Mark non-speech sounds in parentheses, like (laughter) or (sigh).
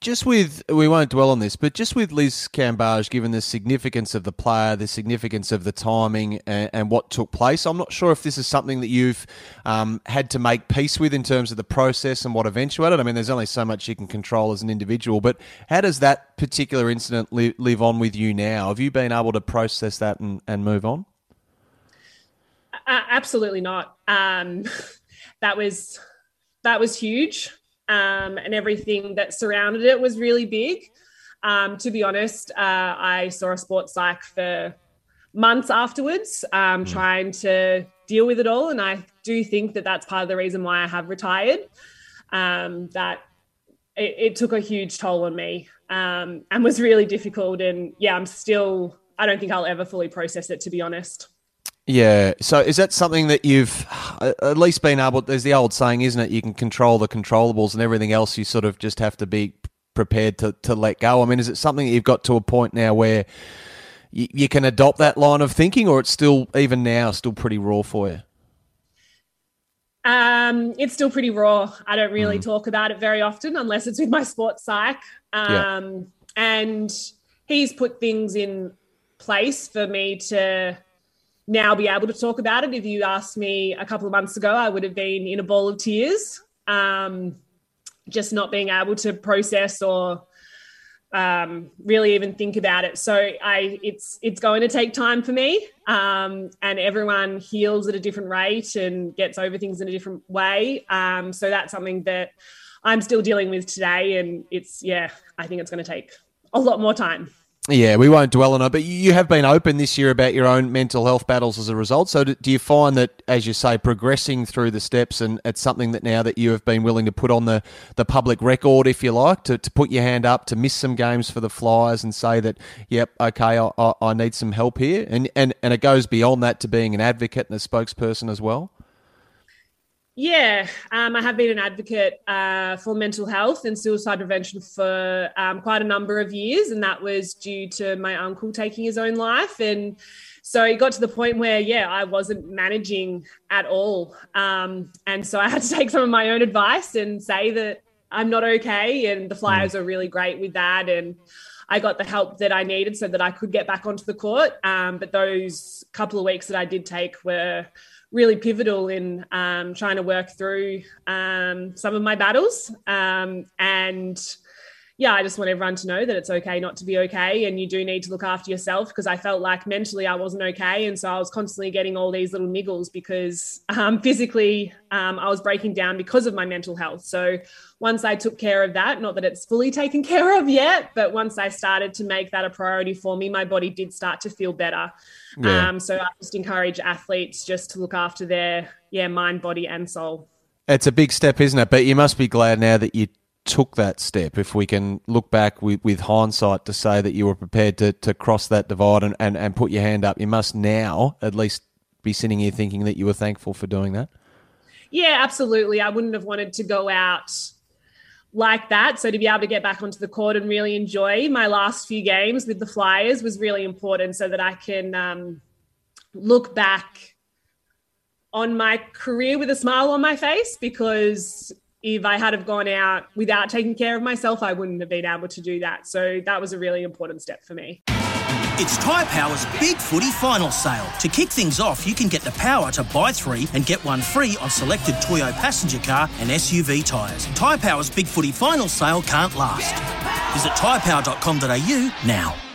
Just with, we won't dwell on this, but just with Liz Cambage, given the significance of the player, the significance of the timing, and, and what took place, I'm not sure if this is something that you've um, had to make peace with in terms of the process and what eventuated. I mean, there's only so much you can control as an individual, but how does that particular incident li- live on with you now? Have you been able to process that and, and move on? Uh, absolutely not. Um, (laughs) that was that was huge um, and everything that surrounded it was really big. Um, to be honest, uh, I saw a sports psych for months afterwards, um, mm. trying to deal with it all. And I do think that that's part of the reason why I have retired. Um, that it, it, took a huge toll on me um, and was really difficult. And yeah, I'm still, I don't think I'll ever fully process it, to be honest. Yeah. So is that something that you've at least been able? There's the old saying, isn't it? You can control the controllables, and everything else you sort of just have to be prepared to to let go. I mean, is it something that you've got to a point now where you, you can adopt that line of thinking, or it's still even now still pretty raw for you? Um, it's still pretty raw. I don't really mm. talk about it very often unless it's with my sports psych. Um, yeah. and he's put things in place for me to now be able to talk about it. If you asked me a couple of months ago, I would have been in a ball of tears, um, just not being able to process or um, really even think about it. So I, it's it's going to take time for me, um, and everyone heals at a different rate and gets over things in a different way. Um, so that's something that I'm still dealing with today, and it's yeah, I think it's going to take a lot more time. Yeah, we won't dwell on it, but you have been open this year about your own mental health battles as a result. So, do you find that, as you say, progressing through the steps, and it's something that now that you have been willing to put on the, the public record, if you like, to, to put your hand up, to miss some games for the Flyers and say that, yep, okay, I, I, I need some help here, and, and and it goes beyond that to being an advocate and a spokesperson as well. Yeah, um, I have been an advocate uh, for mental health and suicide prevention for um, quite a number of years, and that was due to my uncle taking his own life. And so it got to the point where, yeah, I wasn't managing at all. Um, and so I had to (laughs) take some of my own advice and say that I'm not okay. And the Flyers mm. are really great with that. And I got the help that I needed so that I could get back onto the court. Um, but those couple of weeks that I did take were really pivotal in um, trying to work through um, some of my battles. Um, and yeah, I just want everyone to know that it's okay not to be okay. And you do need to look after yourself because I felt like mentally I wasn't okay. And so I was constantly getting all these little niggles because um, physically um, I was breaking down because of my mental health. So once I took care of that, not that it's fully taken (laughs) care of yet, but once I started to make that a priority for me, my body did start to feel better. Yeah. Um, so I just encourage athletes just to look after their yeah mind, body, and soul. It's a big step, isn't it? But you must be glad now that you took that step, if we can look back with, with hindsight to say that you were prepared to, to cross that divide and, and, and put your hand up, you must now at least be sitting here thinking that you were thankful for doing that. Yeah, absolutely. I wouldn't have wanted to go out like that. So to be able to get back onto the court and really enjoy my last few games with the Flyers was really important so that I can um, look back on my career with a smile on my face because if I had have gone out without taking care of myself, I wouldn't have been able to do that. So that was a really important step for me. It's Tyre Power's Big Footy Final Sale. To kick things off, you can get the power to buy three and get one free on selected Toyo passenger car and SUV tyres. Tyre Power's Big Footy Final Sale can't last. Visit tyrepower.com.au now.